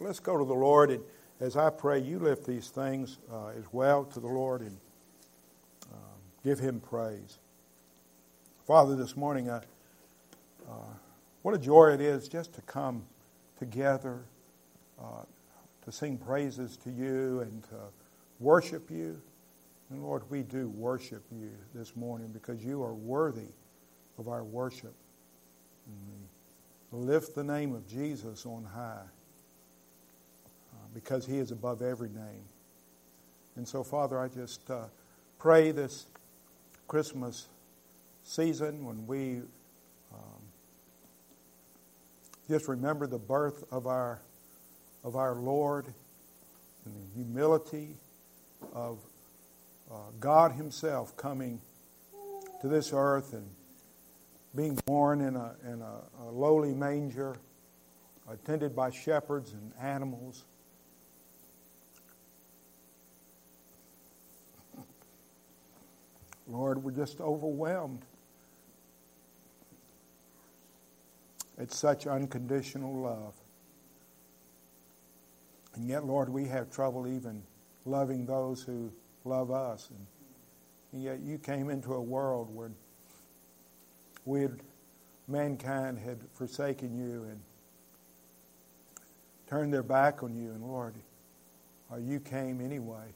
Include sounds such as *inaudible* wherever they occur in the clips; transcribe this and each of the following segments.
Let's go to the Lord, and as I pray, you lift these things uh, as well to the Lord and um, give Him praise. Father, this morning, uh, uh, what a joy it is just to come together uh, to sing praises to you and to worship you. And Lord, we do worship you this morning because you are worthy of our worship. And we lift the name of Jesus on high uh, because he is above every name. And so, Father, I just uh, pray this Christmas season when we um, just remember the birth of our of our Lord and the humility of uh, God Himself coming to this earth and being born in a, in a, a lowly manger, attended by shepherds and animals. Lord, we're just overwhelmed. It's such unconditional love. And yet, Lord, we have trouble even loving those who love us. And, and yet, you came into a world where we had, mankind had forsaken you and turned their back on you. And, Lord, uh, you came anyway.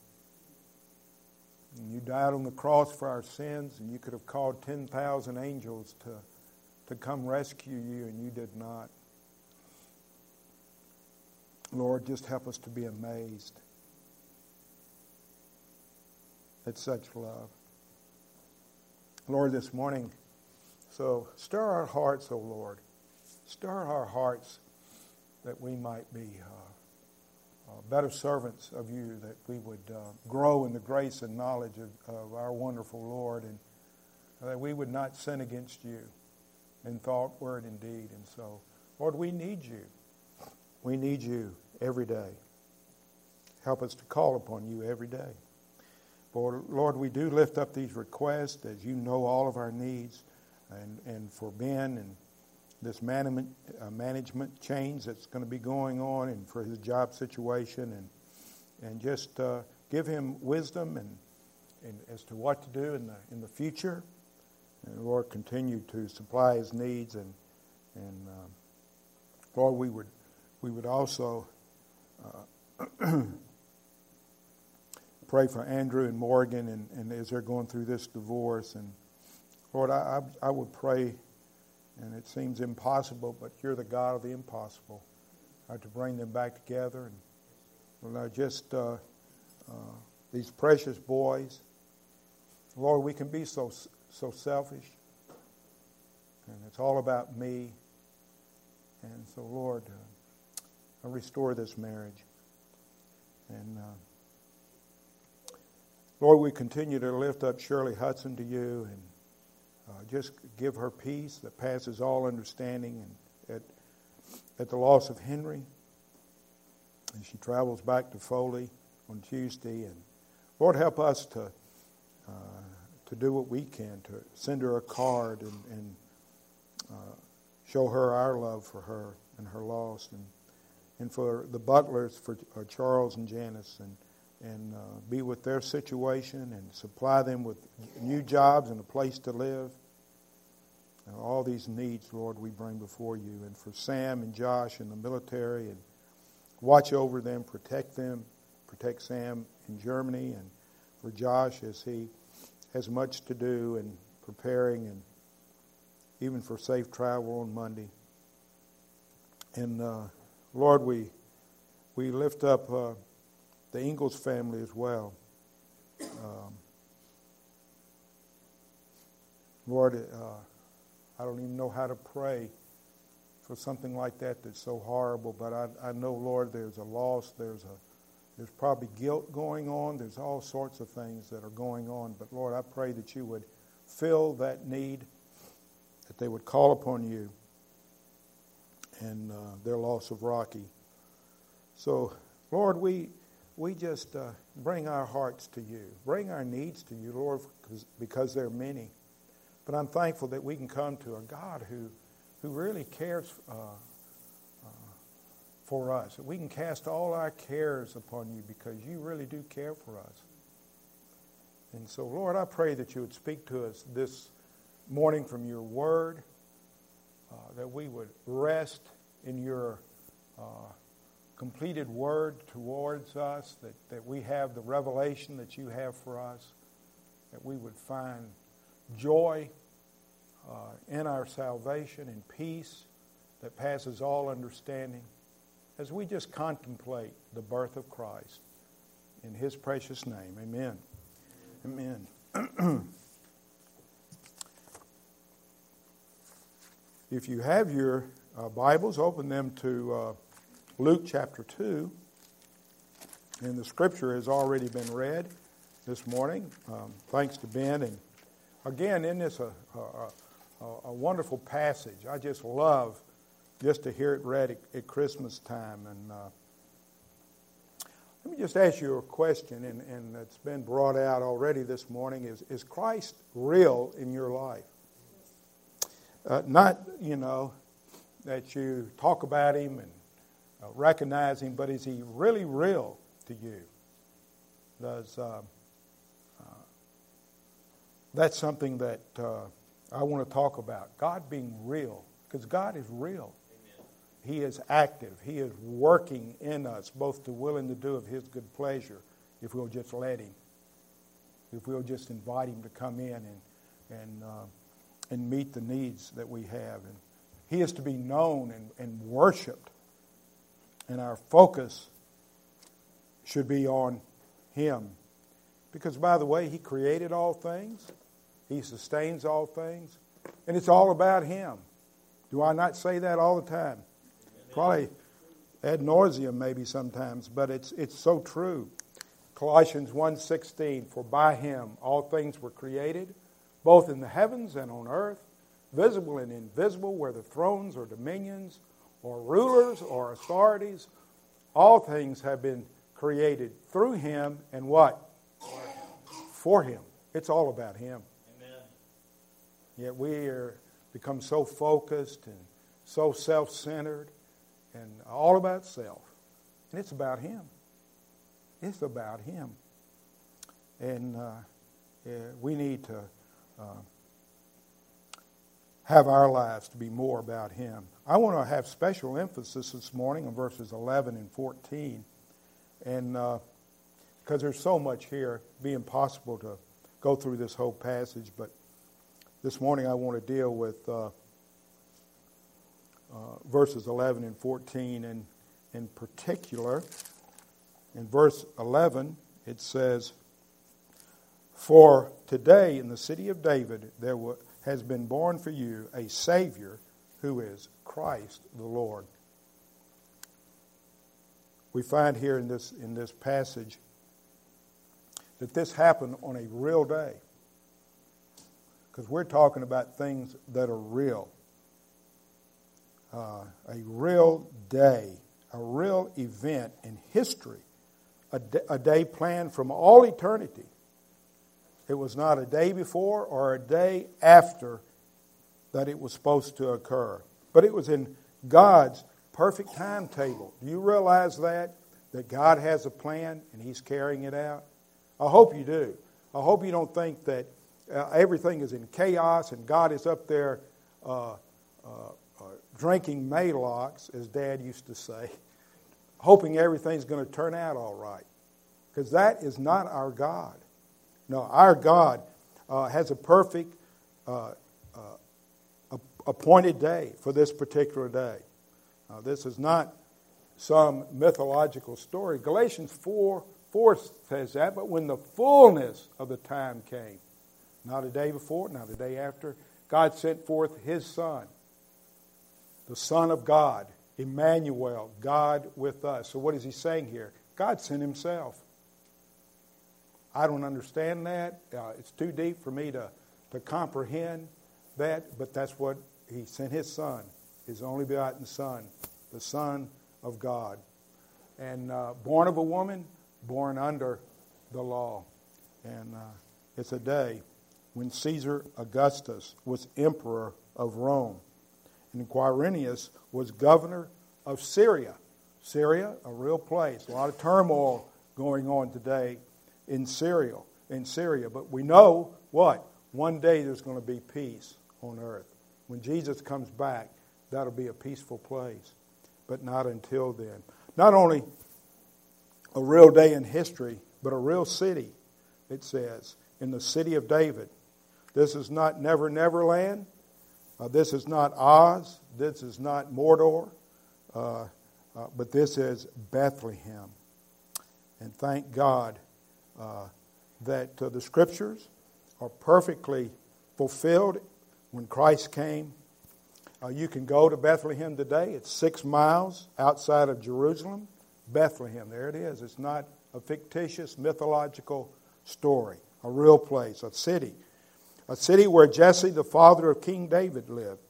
And you died on the cross for our sins, and you could have called 10,000 angels to, to come rescue you, and you did not. Lord, just help us to be amazed at such love. Lord, this morning, so stir our hearts, O oh Lord. Stir our hearts that we might be uh, better servants of you, that we would uh, grow in the grace and knowledge of, of our wonderful Lord, and that we would not sin against you in thought, word, and deed. And so, Lord, we need you. We need you every day. Help us to call upon you every day. Lord, Lord, we do lift up these requests as you know all of our needs and, and for Ben and this management, uh, management change that's going to be going on and for his job situation and, and just uh, give him wisdom and, and as to what to do in the, in the future. And Lord, continue to supply his needs and, and um, Lord, we would, we would also uh, *clears throat* pray for Andrew and Morgan and, and as they're going through this divorce. And Lord, I, I, I, would pray, and it seems impossible, but you're the God of the impossible, uh, to bring them back together. And Lord, just uh, uh, these precious boys. Lord, we can be so so selfish, and it's all about me. And so, Lord, uh, restore this marriage. And uh, Lord, we continue to lift up Shirley Hudson to you and uh, just give her peace that passes all understanding and at, at the loss of Henry. And she travels back to Foley on Tuesday. And Lord, help us to, uh, to do what we can to send her a card and, and uh, show her our love for her and her loss. And, and for the butlers, for uh, Charles and Janice and and uh, be with their situation and supply them with new jobs and a place to live. And all these needs, Lord, we bring before you. And for Sam and Josh in the military, and watch over them, protect them, protect Sam in Germany, and for Josh as he has much to do in preparing and even for safe travel on Monday. And uh, Lord, we we lift up. Uh, the Ingalls family as well. Um, Lord, uh, I don't even know how to pray for something like that that's so horrible, but I, I know, Lord, there's a loss, there's a there's probably guilt going on, there's all sorts of things that are going on. But Lord, I pray that you would fill that need, that they would call upon you and uh, their loss of Rocky. So, Lord, we we just uh, bring our hearts to you, bring our needs to you, Lord, because there are many. But I'm thankful that we can come to a God who, who really cares uh, uh, for us. We can cast all our cares upon you because you really do care for us. And so, Lord, I pray that you would speak to us this morning from your word, uh, that we would rest in your uh, completed word towards us, that, that we have the revelation that you have for us, that we would find joy uh, in our salvation and peace that passes all understanding as we just contemplate the birth of Christ. In his precious name, amen. Amen. *clears throat* if you have your uh, Bibles, open them to uh, Luke chapter 2. And the scripture has already been read this morning, um, thanks to Ben. And again, in this a, a, a, wonderful passage. I just love just to hear it read at, at Christmas time. And uh, let me just ask you a question, and, and it's been brought out already this morning. Is, is Christ real in your life? Uh, not, you know, that you talk about him and uh, recognize him, but is he really real to you? Does uh, uh that's something that uh, I want to talk about. God being real, because God is real. Amen. He is active. He is working in us, both to will and to do of His good pleasure, if we'll just let Him. If we'll just invite Him to come in and and uh, and meet the needs that we have. And He is to be known and, and worshiped and our focus should be on Him. Because, by the way, He created all things, He sustains all things, and it's all about Him. Do I not say that all the time? Probably ad nauseum, maybe sometimes, but it's, it's so true. Colossians 1.16, For by Him all things were created, both in the heavens and on earth, visible and invisible, whether thrones or dominions or rulers or authorities. All things have been created through him and what? For him. It's all about him. Amen. Yet we are become so focused and so self-centered and all about self. And it's about him. It's about him. And uh, yeah, we need to uh, have our lives to be more about Him. I want to have special emphasis this morning on verses 11 and 14. And because uh, there's so much here, it'd be impossible to go through this whole passage. But this morning I want to deal with uh, uh, verses 11 and 14. And in particular, in verse 11, it says, For today in the city of David there was has been born for you a Savior who is Christ the Lord. We find here in this, in this passage that this happened on a real day. Because we're talking about things that are real. Uh, a real day, a real event in history, a, a day planned from all eternity it was not a day before or a day after that it was supposed to occur. But it was in God's perfect timetable. Do you realize that? That God has a plan and He's carrying it out? I hope you do. I hope you don't think that uh, everything is in chaos and God is up there uh, uh, uh drinking Maalox, as Dad used to say, *laughs* hoping everything's going to turn out all right. Because that is not our God. No, our God uh, has a perfect uh, uh, appointed day for this particular day. this is not some mythological story. Galatians 4 4 says that, but when the fullness of the time came, not a day before, not a day after, God sent forth His Son, the Son of God, Emmanuel, God with us. So, what is He saying here? God sent Himself. I don't understand that. Uh, it's too deep for me to, to comprehend that, but that's what he sent his son, his only begotten son, the Son of God. And uh, born of a woman, born under the law. And uh, it's a day when Caesar Augustus was emperor of Rome, and Quirinius was governor of Syria. Syria, a real place. A lot of turmoil going on today in Syria. In Syria, but we know what one day there's going to be peace on earth. When Jesus comes back, that'll be a peaceful place, but not until then. Not only a real day in history, but a real city. It says in the city of David. This is not Never Never Land. Uh, this is not Oz. This is not Mordor. Uh, uh, but this is Bethlehem. And thank God uh, that uh, the scriptures are perfectly fulfilled when Christ came. Uh, you can go to Bethlehem today. It's six miles outside of Jerusalem. Bethlehem, there it is. It's not a fictitious mythological story, a real place, a city. A city where Jesse, the father of King David, lived.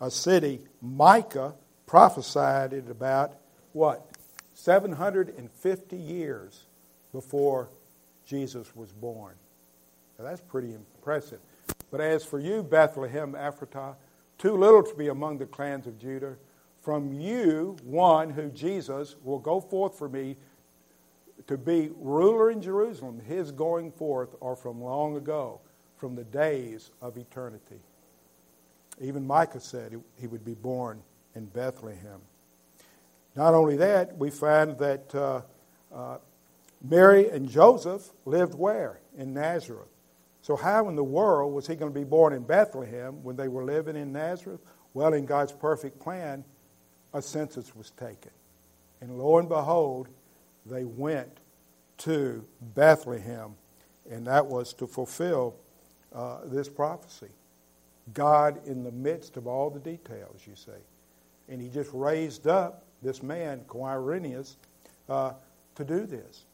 A city Micah prophesied it about, what, 750 years before Jesus was born. Now, that's pretty impressive. But as for you, Bethlehem Ephratah, too little to be among the clans of Judah, from you, one who Jesus will go forth for me to be ruler in Jerusalem. His going forth are from long ago, from the days of eternity. Even Micah said he would be born in Bethlehem. Not only that, we find that uh, uh, Mary and Joseph lived where? In Nazareth. So, how in the world was he going to be born in Bethlehem when they were living in Nazareth? Well, in God's perfect plan, a census was taken. And lo and behold, they went to Bethlehem, and that was to fulfill uh, this prophecy. God in the midst of all the details, you see and he just raised up this man, Quirinius, uh, to do this.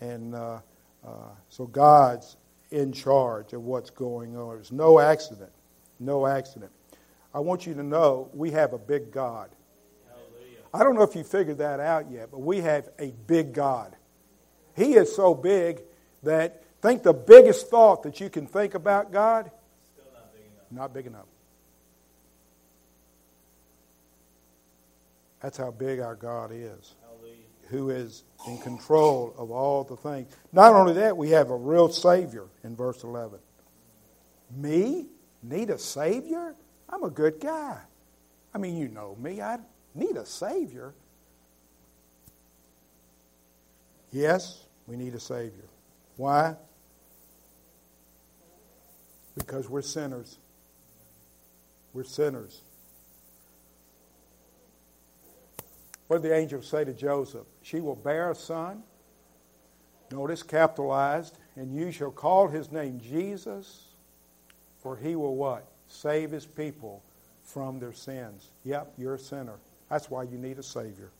And uh, uh, so God's in charge of what's going on. There's no accident. No accident. I want you to know we have a big God. Hallelujah. I don't know if you figured that out yet, but we have a big God. He is so big that think the biggest thought that you can think about God. Still not big enough. Not big enough. That's how big our God is, who is in control of all the things. Not only that, we have a real Savior in verse 11. Me? Need a Savior? I'm a good guy. I mean, you know me. I need a Savior. Yes, we need a Savior. Why? Because we're sinners. We're sinners. What did the angel say to Joseph? She will bear a son. Notice capitalized. And you shall call his name Jesus, for he will what? Save his people from their sins. Yep, you're a sinner. That's why you need a Savior.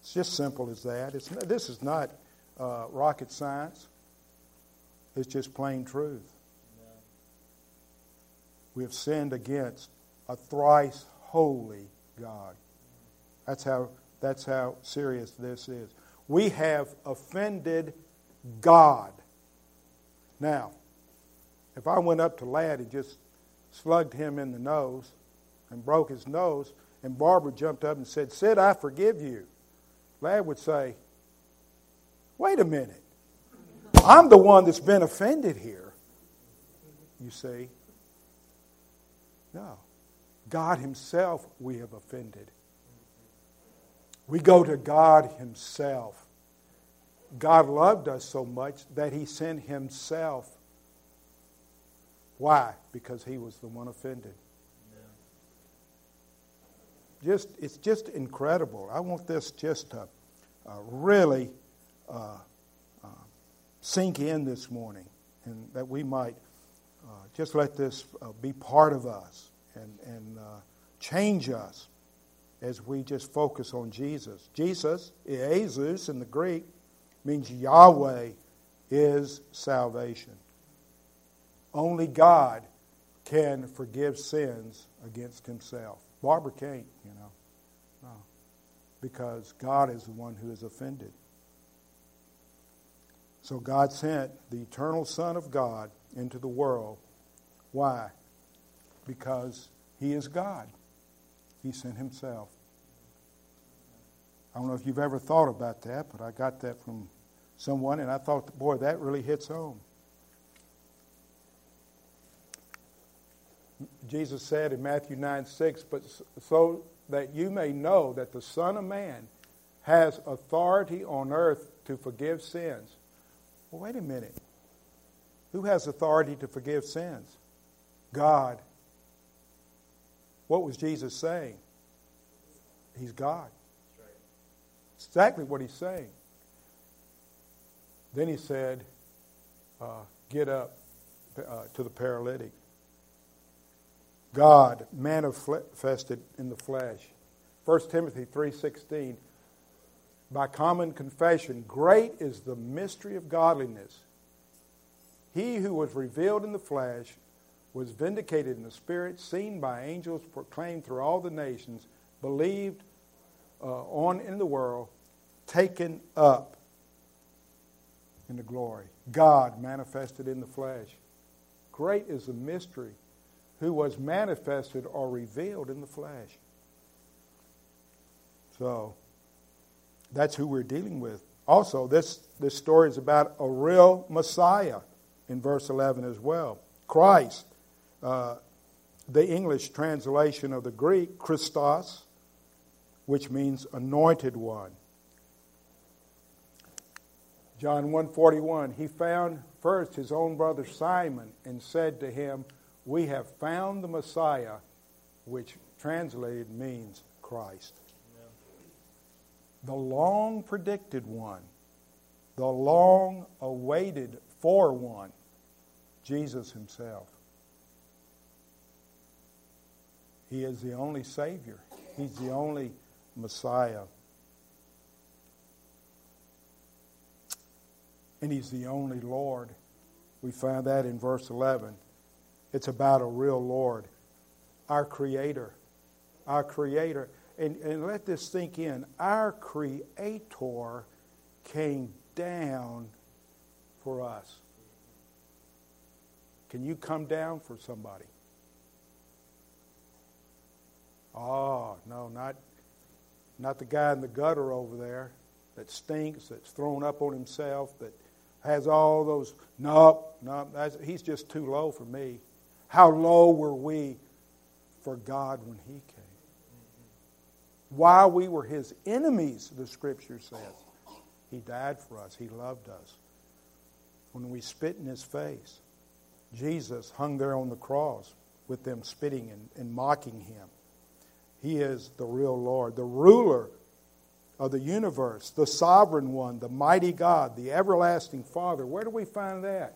It's just simple as that. It's, this is not uh, rocket science, it's just plain truth. We have sinned against a thrice holy God. That's how, that's how serious this is. We have offended God. Now, if I went up to Lad and just slugged him in the nose and broke his nose, and Barbara jumped up and said, Sid, I forgive you, Lad would say, Wait a minute. I'm the one that's been offended here. You see? No. God Himself we have offended. We go to God Himself. God loved us so much that He sent Himself. Why? Because He was the one offended. Just, it's just incredible. I want this just to uh, really uh, uh, sink in this morning, and that we might uh, just let this uh, be part of us and, and uh, change us as we just focus on Jesus. Jesus, Jesus in the Greek, means Yahweh is salvation. Only God can forgive sins against himself. Barbara can't, you know. No. Because God is the one who is offended. So God sent the eternal Son of God into the world. Why? Because he is God. He sent himself. I don't know if you've ever thought about that, but I got that from someone, and I thought, boy, that really hits home. Jesus said in Matthew 9 6, but so that you may know that the Son of Man has authority on earth to forgive sins. Well, wait a minute. Who has authority to forgive sins? God. What was Jesus saying? He's God. Exactly what he's saying. Then he said, uh, Get up uh, to the paralytic. God manifested in the flesh. 1 Timothy 3:16 By common confession great is the mystery of godliness. He who was revealed in the flesh was vindicated in the spirit, seen by angels, proclaimed through all the nations, believed uh, on in the world, taken up in the glory. God manifested in the flesh. Great is the mystery who was manifested or revealed in the flesh. So that's who we're dealing with. Also, this, this story is about a real Messiah in verse 11 as well. Christ, uh, the English translation of the Greek, Christos, which means anointed one. John 141, he found first his own brother Simon and said to him, we have found the Messiah, which translated means Christ. Amen. The long predicted one, the long awaited for one, Jesus Himself. He is the only Savior, He's the only Messiah. And He's the only Lord. We find that in verse 11. It's about a real Lord, our Creator. Our Creator. And, and let this sink in. Our Creator came down for us. Can you come down for somebody? Oh, no, not, not the guy in the gutter over there that stinks, that's thrown up on himself, that has all those. Nope, nope, he's just too low for me. How low were we for God when He came? While we were His enemies, the Scripture says, He died for us. He loved us. When we spit in His face, Jesus hung there on the cross with them spitting and, and mocking Him. He is the real Lord, the ruler of the universe, the sovereign one, the mighty God, the everlasting Father. Where do we find that?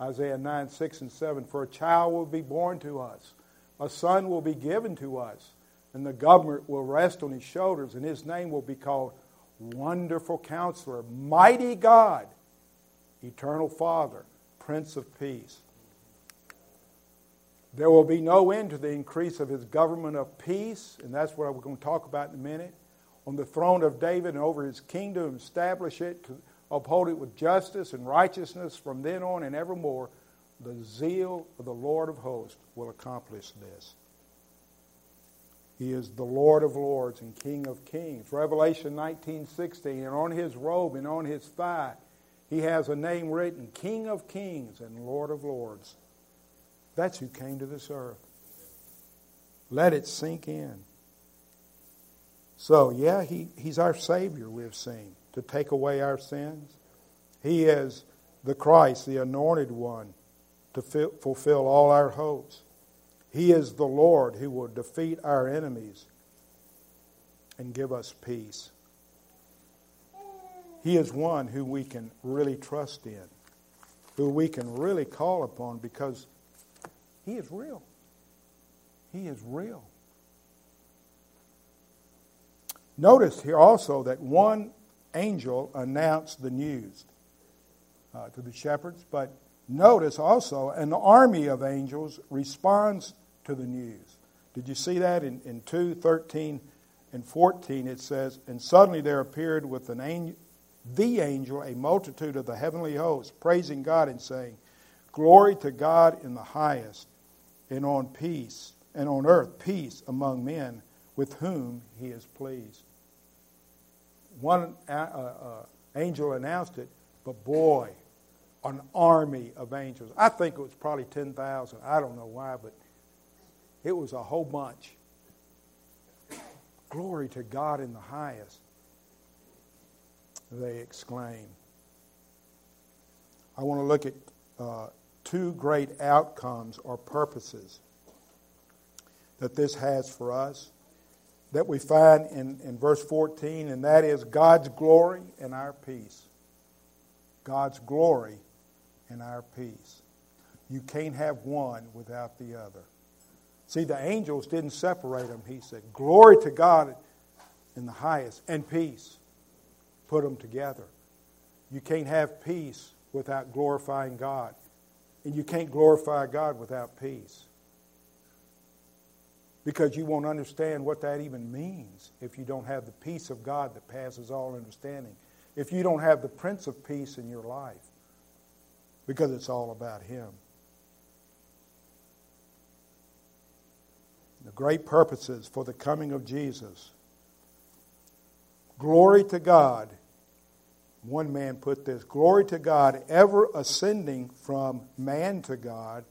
Isaiah 9, 6, and 7. For a child will be born to us, a son will be given to us, and the government will rest on his shoulders, and his name will be called Wonderful Counselor, Mighty God, Eternal Father, Prince of Peace. There will be no end to the increase of his government of peace, and that's what we're going to talk about in a minute. On the throne of David and over his kingdom, establish it to uphold it with justice and righteousness from then on and evermore. The zeal of the Lord of hosts will accomplish this. He is the Lord of lords and King of kings. Revelation 19:16 and on his robe and on his thigh he has a name written King of kings and Lord of lords. That's who came to this earth. Let it sink in. So, yeah, he, he's our Savior, we've seen to take away our sins. He is the Christ, the anointed one, to fulfill all our hopes. He is the Lord who will defeat our enemies and give us peace. He is one who we can really trust in, who we can really call upon because He is real. He is real. Notice here also that one angel announced the news uh, to the shepherds, but notice also an army of angels responds to the news. Did you see that in, in 2 13 and 14? It says, And suddenly there appeared with an angel, the angel a multitude of the heavenly hosts, praising God and saying, Glory to God in the highest, and on peace, and on earth peace among men with whom he is pleased. one uh, uh, angel announced it, but boy, an army of angels. I think it was probably 10,000. I don't know why, but it was a whole bunch. Glory to God in the highest, they exclaim. I want to look at uh, two great outcomes or purposes that this has for us that we find in, in verse 14, and that is God's glory and our peace. God's glory and our peace. You can't have one without the other. See, the angels didn't separate them. He said, Glory to God in the highest and peace. Put them together. You can't have peace without glorifying God. And you can't glorify God without peace. Because you won't understand what that even means if you don't have the peace of God that passes all understanding. If you don't have the Prince of Peace in your life. Because it's all about Him. The great purposes for the coming of Jesus. Glory to God one man put this Glory to God, ever ascending from man to God,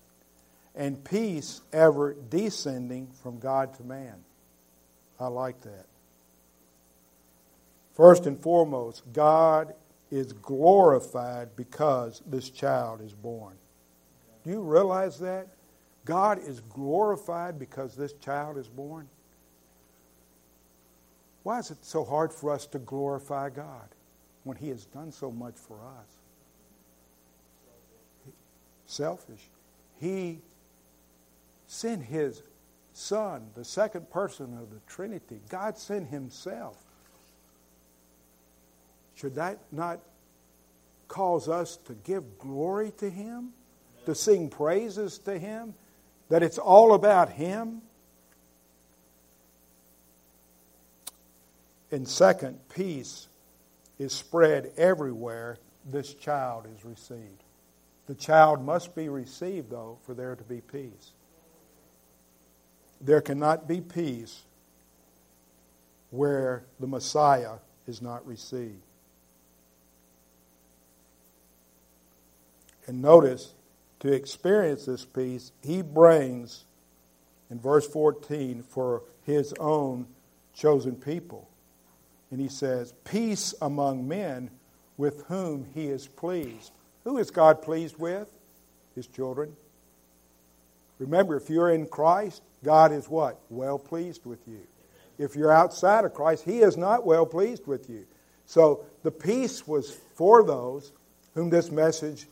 and peace ever descending from God to man. I like that. First and foremost, God is glorified because this child is born. Do you realize that? God is glorified because this child is born. Why is it so hard for us to glorify God? When He has done so much for us. Selfish. He sent His Son, the second person of the Trinity. God sent Himself. Should that not cause us to give glory to Him? To sing praises to Him? That it's all about Him? And second, peace is spread everywhere this child is received. The child must be received, though, for there to be peace. There cannot be peace where the Messiah is not received. And notice, to experience this peace, he brings, in verse 14, for his own chosen people. And he says, Peace among men with whom he is pleased. Who is God pleased with? His children. Remember, if you're in Christ, God is what? Well pleased with you. If you're outside of Christ, he is not well pleased with you. So the peace was for those whom this message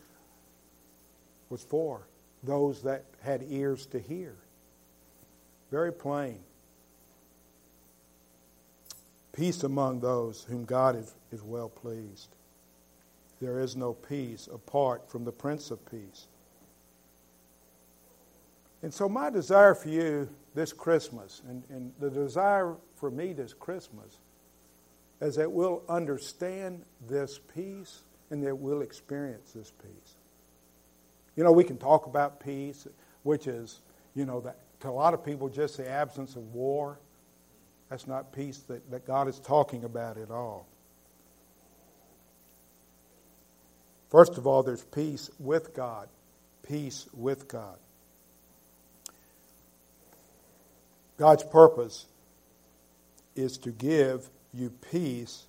was for, those that had ears to hear. Very plain. Peace among those whom God is, is well pleased. There is no peace apart from the Prince of Peace. And so, my desire for you this Christmas, and, and the desire for me this Christmas, is that we'll understand this peace and that we'll experience this peace. You know, we can talk about peace, which is, you know, that to a lot of people just the absence of war. That's not peace that, that God is talking about at all. First of all, there's peace with God. Peace with God. God's purpose is to give you peace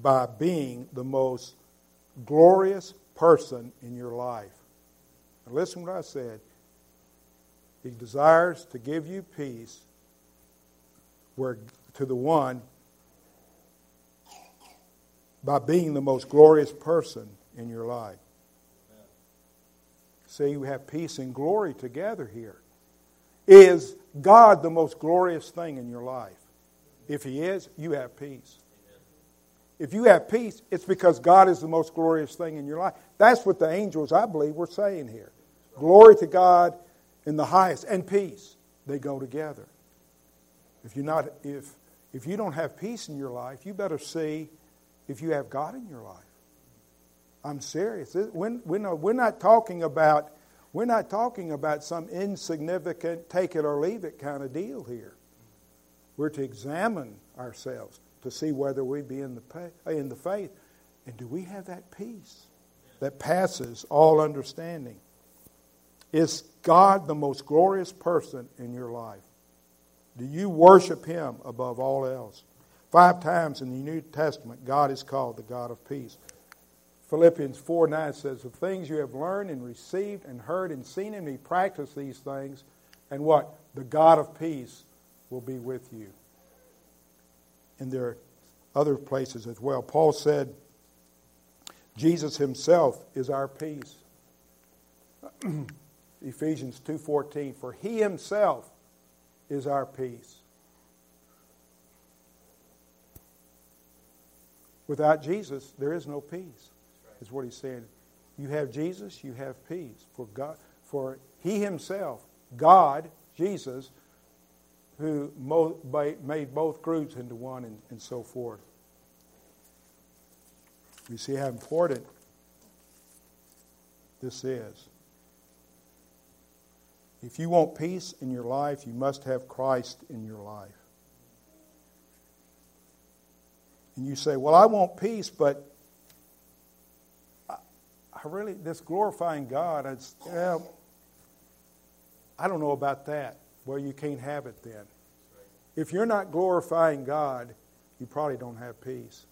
by being the most glorious person in your life. Listen what I said. He desires to give you peace where to the one by being the most glorious person in your life. See, you have peace and glory together here. Is God the most glorious thing in your life? If He is, you have peace. If you have peace, it's because God is the most glorious thing in your life. That's what the angels, I believe, were saying here. Glory to God in the highest and peace. They go together. If you're not, if if you don't have peace in your life, you better see if you have God in your life. I'm serious. We're, uh, we're not talking about we're not talking about some insignificant take it or leave it kind of deal here. We're to examine ourselves. to see whether we be in the, pay, uh, in the faith. And do we have that peace that passes all understanding? Is God the most glorious person in your life? Do you worship Him above all else? Five times in the New Testament, God is called the God of peace. Philippians 4 9 says, The things you have learned and received and heard and seen in me, practice these things, and what? The God of peace will be with you. And there are other places as well. Paul said, Jesus himself is our peace. *clears throat* Ephesians 2:14 for he himself is our peace. Without Jesus, there is no peace. Is what he's saying. You have Jesus, you have peace. For God for he himself, God, Jesus, who made both groups into one and, and so forth. You see how important this is. If you want peace in your life, you must have Christ in your life. And you say, Well, I want peace, but I, I really, this glorifying God, I don't know about that. Well, you can't have it then. If you're not glorifying God, you probably don't have peace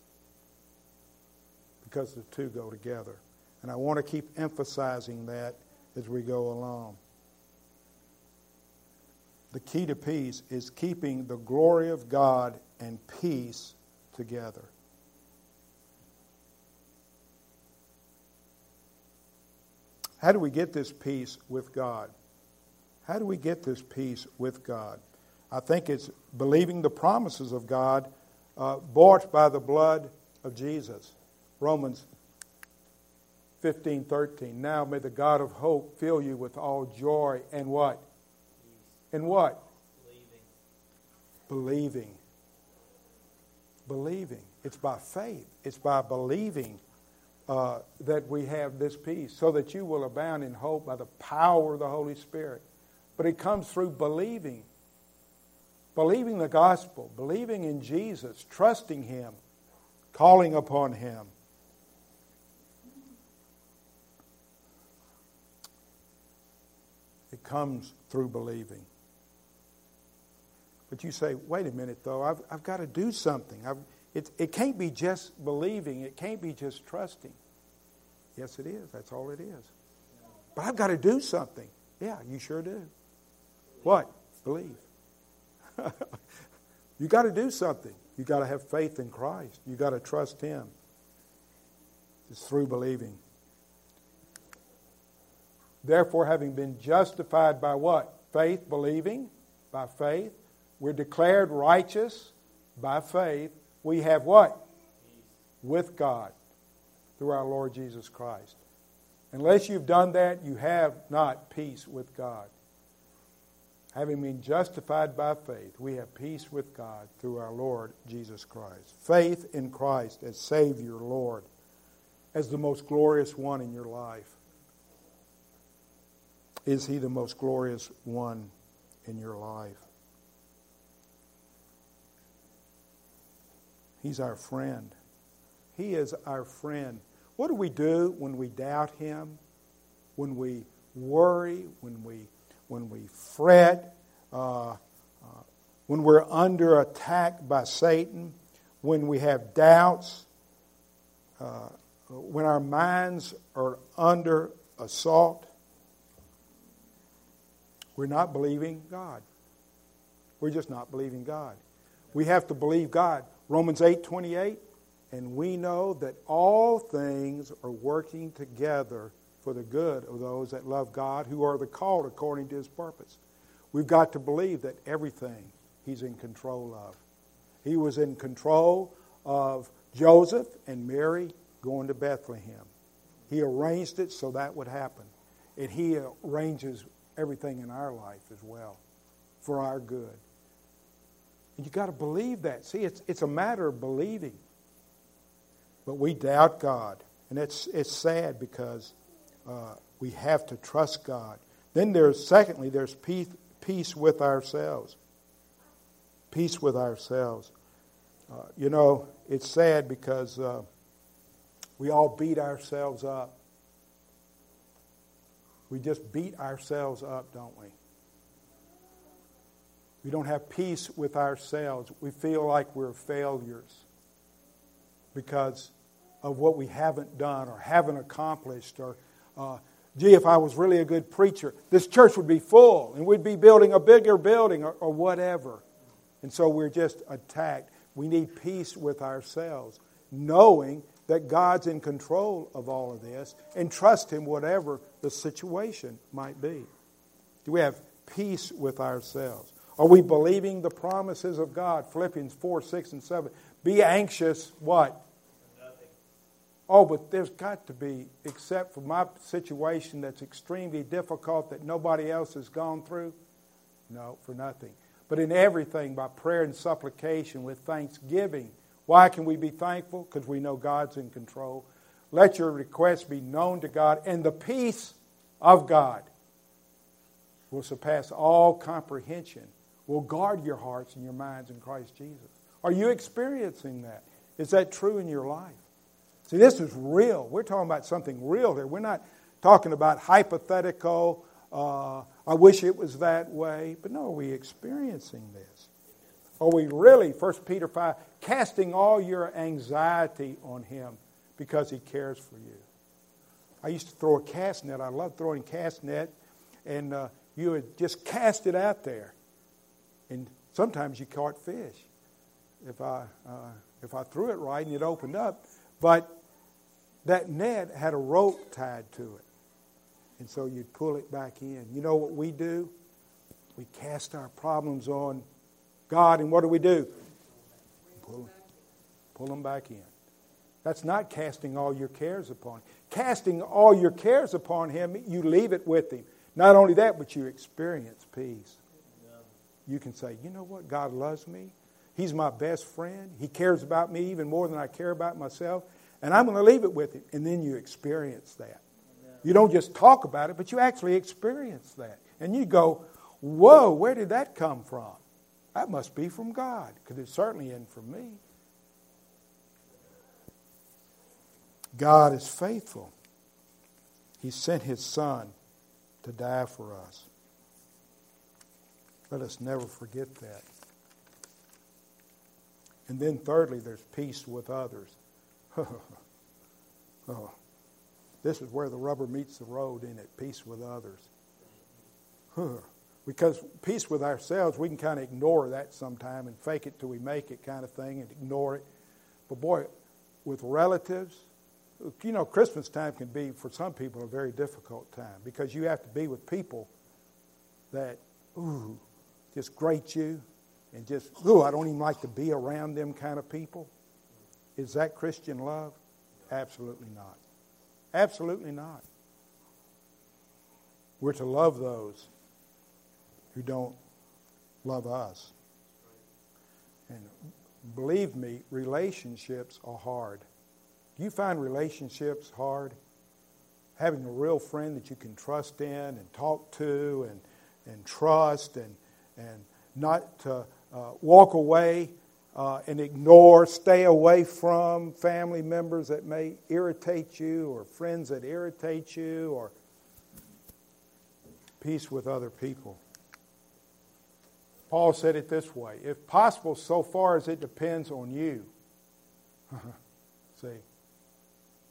because the two go together. And I want to keep emphasizing that as we go along. The key to peace is keeping the glory of God and peace together. How do we get this peace with God? How do we get this peace with God? I think it's believing the promises of God uh, bought by the blood of Jesus. Romans 15, 13. Now may the God of hope fill you with all joy and what? And what? Believing. Believing. Believing. It's by faith. It's by believing uh, that we have this peace, so that you will abound in hope by the power of the Holy Spirit. But it comes through believing. Believing the gospel, believing in Jesus, trusting Him, calling upon Him. It comes through believing. But you say, wait a minute, though, I've, I've got to do something. it, it can't be just believing, it can't be just trusting. Yes, it is. That's all it is. But I've got to do something. Yeah, you sure do. What? Believe. *laughs* you got to do something. You got to have faith in Christ. You got to trust Him. It's through believing. Therefore, having been justified by what? Faith, believing, by faith. We're declared righteous by faith. We have what? With God through our Lord Jesus Christ. Unless you've done that, you have not peace with God. Having been justified by faith, we have peace with God through our Lord Jesus Christ. Faith in Christ as Savior, Lord, as the most glorious one in your life. Is He the most glorious one in your life? He's our friend. He is our friend. What do we do when we doubt Him? When we worry? When we when we fret, uh, uh, when we're under attack by Satan, when we have doubts, uh, when our minds are under assault, we're not believing God. We're just not believing God. We have to believe God. Romans 8 28, and we know that all things are working together for the good of those that love God, who are the called according to his purpose. We've got to believe that everything he's in control of. He was in control of Joseph and Mary going to Bethlehem. He arranged it so that would happen. And he arranges everything in our life as well for our good. And you've got to believe that. See, it's, it's a matter of believing. But we doubt God. And it's, it's sad because uh, we have to trust God. Then there's, secondly, there's peace, peace with ourselves. Peace with ourselves. Uh, you know, it's sad because uh, we all beat ourselves up. We just beat ourselves up, don't we? We don't have peace with ourselves. We feel like we're failures because of what we haven't done or haven't accomplished. Or, uh, gee, if I was really a good preacher, this church would be full and we'd be building a bigger building or, or whatever. And so we're just attacked. We need peace with ourselves, knowing that God's in control of all of this and trust Him whatever the situation might be. Do we have peace with ourselves? Are we believing the promises of God? Philippians 4, 6, and 7. Be anxious, what? Nothing. Oh, but there's got to be, except for my situation that's extremely difficult that nobody else has gone through. No, for nothing. But in everything, by prayer and supplication with thanksgiving. Why can we be thankful? Because we know God's in control. Let your requests be known to God, and the peace of God will surpass all comprehension will guard your hearts and your minds in Christ Jesus. Are you experiencing that? Is that true in your life? See, this is real. We're talking about something real here. We're not talking about hypothetical, uh, I wish it was that way. But no, are we experiencing this? Are we really, 1 Peter 5, casting all your anxiety on Him because He cares for you? I used to throw a cast net. I love throwing cast net. And uh, you would just cast it out there. And sometimes you caught fish if I, uh, if I threw it right and it opened up. But that net had a rope tied to it. And so you'd pull it back in. You know what we do? We cast our problems on God, and what do we do? Pull, pull them back in. That's not casting all your cares upon Him. Casting all your cares upon Him, you leave it with Him. Not only that, but you experience peace you can say, you know what? God loves me. He's my best friend. He cares about me even more than I care about myself. And I'm going to leave it with him. And then you experience that. You don't just talk about it, but you actually experience that. And you go, whoa, where did that come from? That must be from God, because it certainly isn't from me. God is faithful. He sent his son to die for us. Let us never forget that. And then, thirdly, there's peace with others. *laughs* oh, this is where the rubber meets the road, in it? Peace with others. *laughs* because peace with ourselves, we can kind of ignore that sometime and fake it till we make it kind of thing and ignore it. But boy, with relatives, you know, Christmas time can be, for some people, a very difficult time because you have to be with people that, ooh, just grate you and just, ooh, I don't even like to be around them kind of people? Is that Christian love? Absolutely not. Absolutely not. We're to love those who don't love us. And believe me, relationships are hard. Do you find relationships hard? Having a real friend that you can trust in and talk to and, and trust and, and not to uh, walk away uh, and ignore, stay away from family members that may irritate you or friends that irritate you or peace with other people. Paul said it this way if possible, so far as it depends on you, *laughs* see,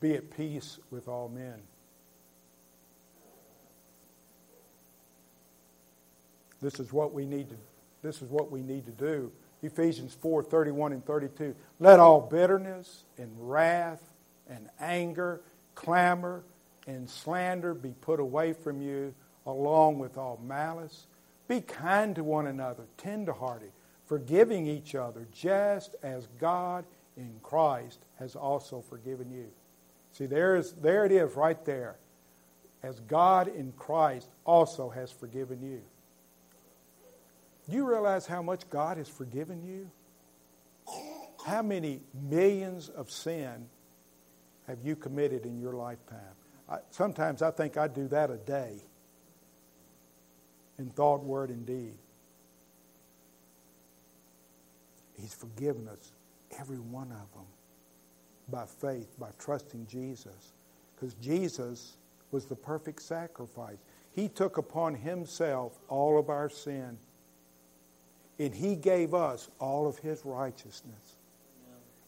be at peace with all men. This is what we need to this is what we need to do. Ephesians 4 31 and 32. Let all bitterness and wrath and anger, clamor and slander be put away from you, along with all malice. Be kind to one another, tenderhearted, forgiving each other, just as God in Christ has also forgiven you. See, there's, there it is right there. As God in Christ also has forgiven you. Do you realize how much God has forgiven you? How many millions of sin have you committed in your lifetime? I, sometimes I think I do that a day in thought, word, and deed. He's forgiven us Every one of them. By faith, by trusting Jesus. Because Jesus was the perfect sacrifice. He took upon himself all of our sin. And he gave us all of his righteousness.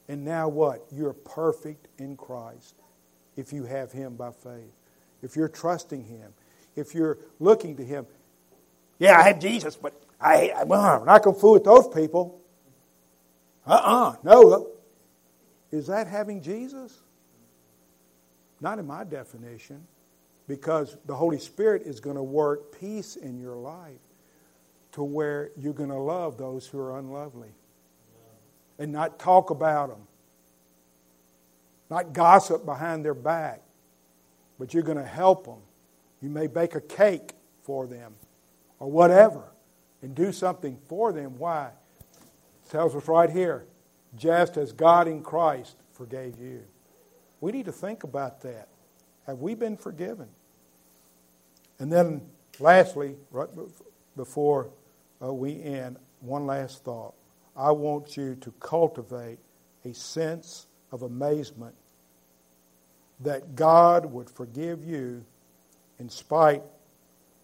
And now what? You're perfect in Christ if you have him by faith. If you're trusting him. If you're looking to him. Yeah, I have Jesus, but I, I well, I'm not going to fool with those people. Uh-uh. No. Is that having Jesus? Not in my definition because the Holy Spirit is going to work peace in your life to where you're going to love those who are unlovely and not talk about them, not gossip behind their back, but you're going to help them. You may bake a cake for them or whatever and do something for them. Why? It tells us right here just as God in Christ forgave you. We need to think about that. Have we been forgiven? And then, lastly, right before uh, we end, one last thought. I want you to cultivate a sense of amazement that God would forgive you in spite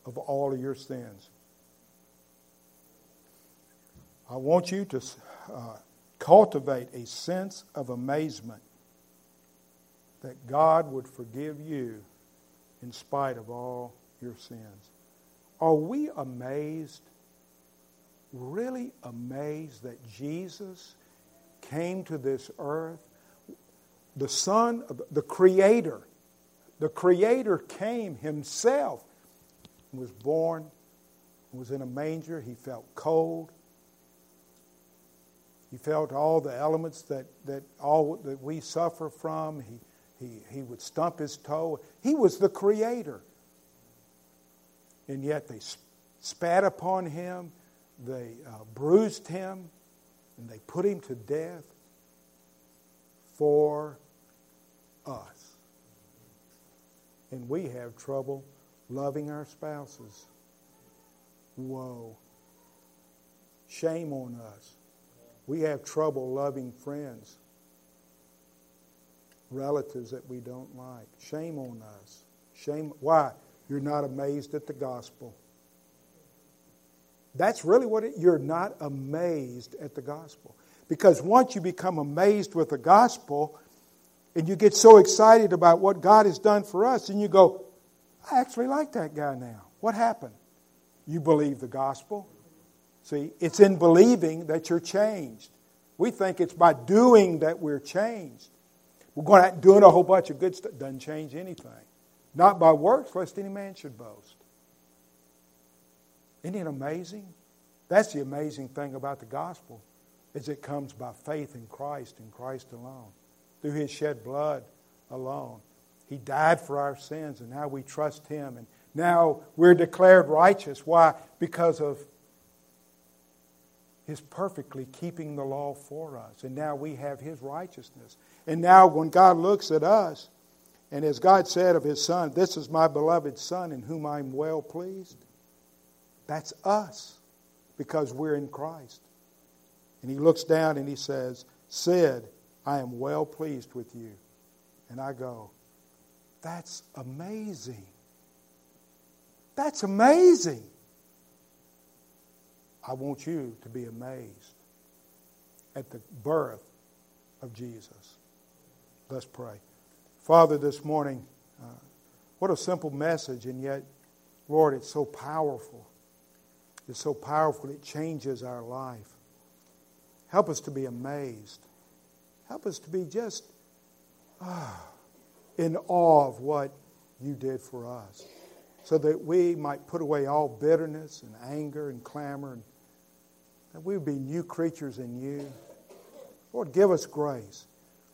of all of your sins. I want you to uh, cultivate a sense of amazement that God would forgive you in spite of all your sins. Are we amazed, really amazed that Jesus came to this earth? The Son, of the Creator, the Creator came Himself, was born, was in a manger. He felt cold. He felt all the elements that, that all that we suffer from. He, he, he would stump his toe. He was the creator. And yet they spat upon him, they uh, bruised him, and they put him to death for us. And we have trouble loving our spouses. Whoa. Shame on us. We have trouble loving friends, relatives that we don't like. Shame on us. Shame. Why? You're not amazed at the gospel. That's really what it, you're not amazed at the gospel. Because once you become amazed with the gospel and you get so excited about what God has done for us, and you go, I actually like that guy now. What happened? You believe the gospel. See, it's in believing that you're changed. We think it's by doing that we're changed. We're going out doing a whole bunch of good stuff. Doesn't change anything. Not by works, lest any man should boast. Isn't it amazing? That's the amazing thing about the gospel, is it comes by faith in Christ and Christ alone. Through his shed blood alone. He died for our sins, and now we trust him. And now we're declared righteous. Why? Because of his perfectly keeping the law for us. And now we have his righteousness. And now when God looks at us, and as God said of his son, This is my beloved son in whom I'm well pleased, that's us because we're in Christ. And he looks down and he says, Sid, I am well pleased with you. And I go, That's amazing. That's amazing. I want you to be amazed at the birth of Jesus. Let's pray. Father, this morning, uh, what a simple message, and yet, Lord, it's so powerful. It's so powerful, it changes our life. Help us to be amazed. Help us to be just ah, in awe of what you did for us, so that we might put away all bitterness and anger and clamor and that we would be new creatures in you. Lord, give us grace.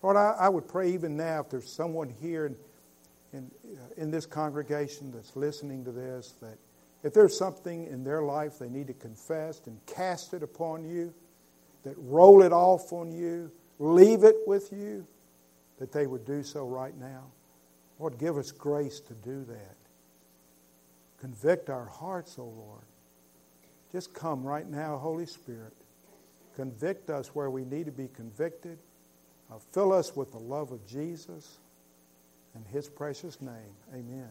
Lord, I, I would pray even now if there's someone here in, in, in this congregation that's listening to this, that if there's something in their life they need to confess and cast it upon you, that roll it off on you, leave it with you, that they would do so right now. Lord, give us grace to do that. Convict our hearts, O oh Lord. Just come right now, Holy Spirit. Convict us where we need to be convicted. Uh, fill us with the love of Jesus. In his precious name, amen.